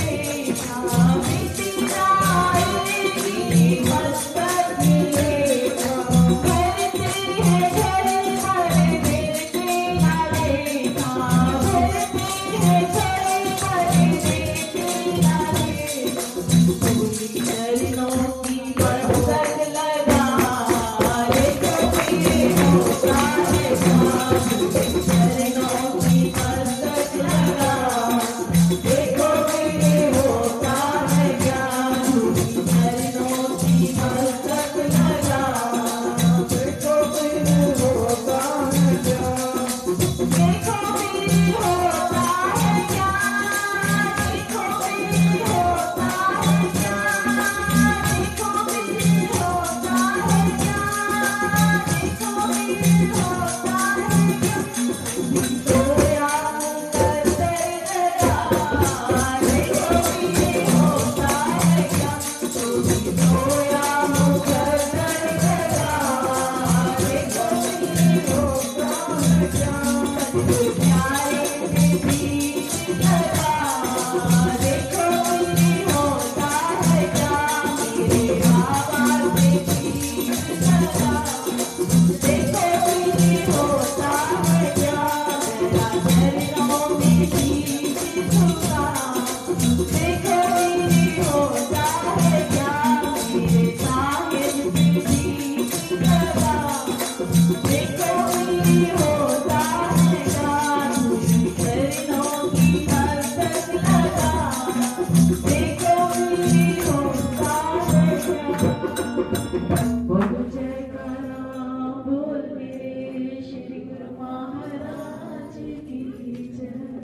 say Yeah.